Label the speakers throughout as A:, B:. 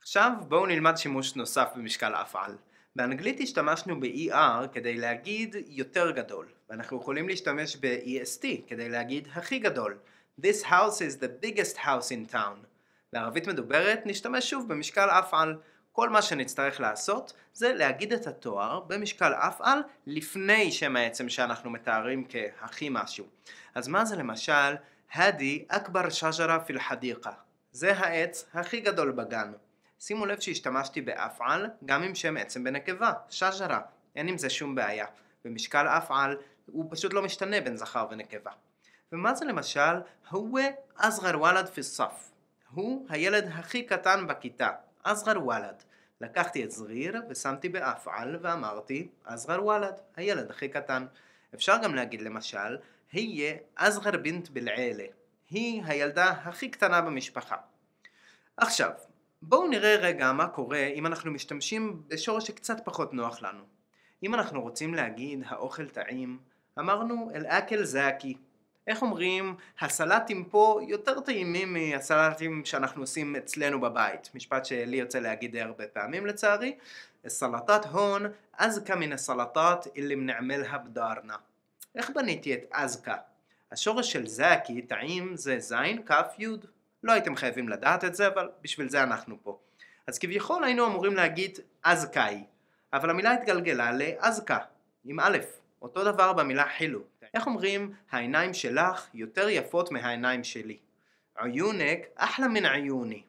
A: עכשיו בואו נלמד שימוש נוסף במשקל אפעל. באנגלית השתמשנו ב-ER כדי להגיד יותר גדול, ואנחנו יכולים להשתמש ב-EST כדי להגיד הכי גדול. This house is the biggest house in town. בערבית מדוברת נשתמש שוב במשקל אפעל. כל מה שנצטרך לעשות זה להגיד את התואר במשקל אפעל לפני שם העצם שאנחנו מתארים כהכי משהו. אז מה זה למשל, הדי אכבר שג'רה פיל חדיקה. זה העץ הכי גדול בגן. שימו לב שהשתמשתי באפעל גם עם שם עצם בנקבה, שג'רה, אין עם זה שום בעיה. במשקל אפעל הוא פשוט לא משתנה בין זכר ונקבה. ומה זה למשל, הוא אזגר וולד פיסף. הוא הילד הכי קטן בכיתה, אזגר וולד. לקחתי את זריר ושמתי באפעל ואמרתי אזגר וולד, הילד הכי קטן. אפשר גם להגיד למשל, היה אזגר בינט בלעילה. היא הילדה הכי קטנה במשפחה. עכשיו, בואו נראה רגע מה קורה אם אנחנו משתמשים בשורש שקצת פחות נוח לנו. אם אנחנו רוצים להגיד האוכל טעים, אמרנו אל-אקל זאקי. איך אומרים, הסלטים פה יותר טעימים מהסלטים שאנחנו עושים אצלנו בבית. משפט שלי יוצא להגיד הרבה פעמים לצערי. הסלטת הון, אזקה מן הסלטת אלה מנעמלها בדארנה. איך בניתי את אזקה? השורש של זאקי, טעים, זה זין, כף, יוד. לא הייתם חייבים לדעת את זה, אבל בשביל זה אנחנו פה. אז כביכול היינו אמורים להגיד אזקאי, אבל המילה התגלגלה לאזקה, עם א', אותו דבר במילה חילו. איך אומרים, העיניים שלך יותר יפות מהעיניים שלי. עיונק אחלה מן עיוני.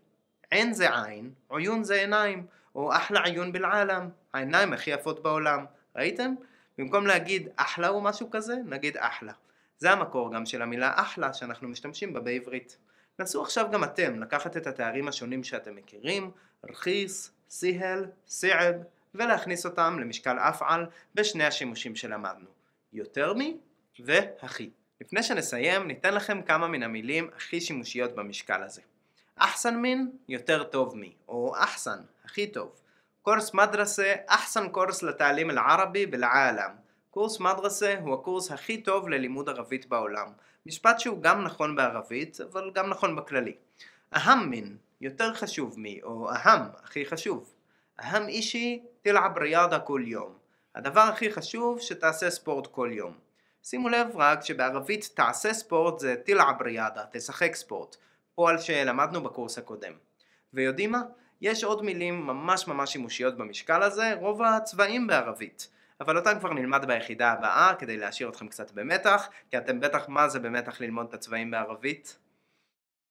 A: עין זה עין, עיון זה עיניים, או אחלה עיון בלעלם, העיניים הכי יפות בעולם. ראיתם? במקום להגיד אחלה או משהו כזה, נגיד אחלה. זה המקור גם של המילה אחלה שאנחנו משתמשים בה בעברית. נסו עכשיו גם אתם לקחת את התארים השונים שאתם מכירים, רכיס, סיהל, סיעב, ולהכניס אותם למשקל אפעל בשני השימושים שלמדנו, יותר מי והכי. לפני שנסיים, ניתן לכם כמה מן המילים הכי שימושיות במשקל הזה. אחסן מין, יותר טוב מי, או אחסן, הכי טוב. קורס מדרסה, אחסן קורס לתעלים אל-ערבי בלעלם. קורס מדרסה הוא הקורס הכי טוב ללימוד ערבית בעולם. משפט שהוא גם נכון בערבית, אבל גם נכון בכללי. אהם מין, יותר חשוב מי, או אהם, הכי חשוב. אהם אישי, תלעב ריאדה כל יום. הדבר הכי חשוב, שתעשה ספורט כל יום. שימו לב רק שבערבית תעשה ספורט זה תלעב ריאדה, תשחק ספורט. פועל שלמדנו בקורס הקודם. ויודעים מה? יש עוד מילים ממש ממש שימושיות במשקל הזה, רוב הצבעים בערבית. אבל אותם כבר נלמד ביחידה הבאה כדי להשאיר אתכם קצת במתח, כי אתם בטח מה זה במתח ללמוד את הצבעים בערבית.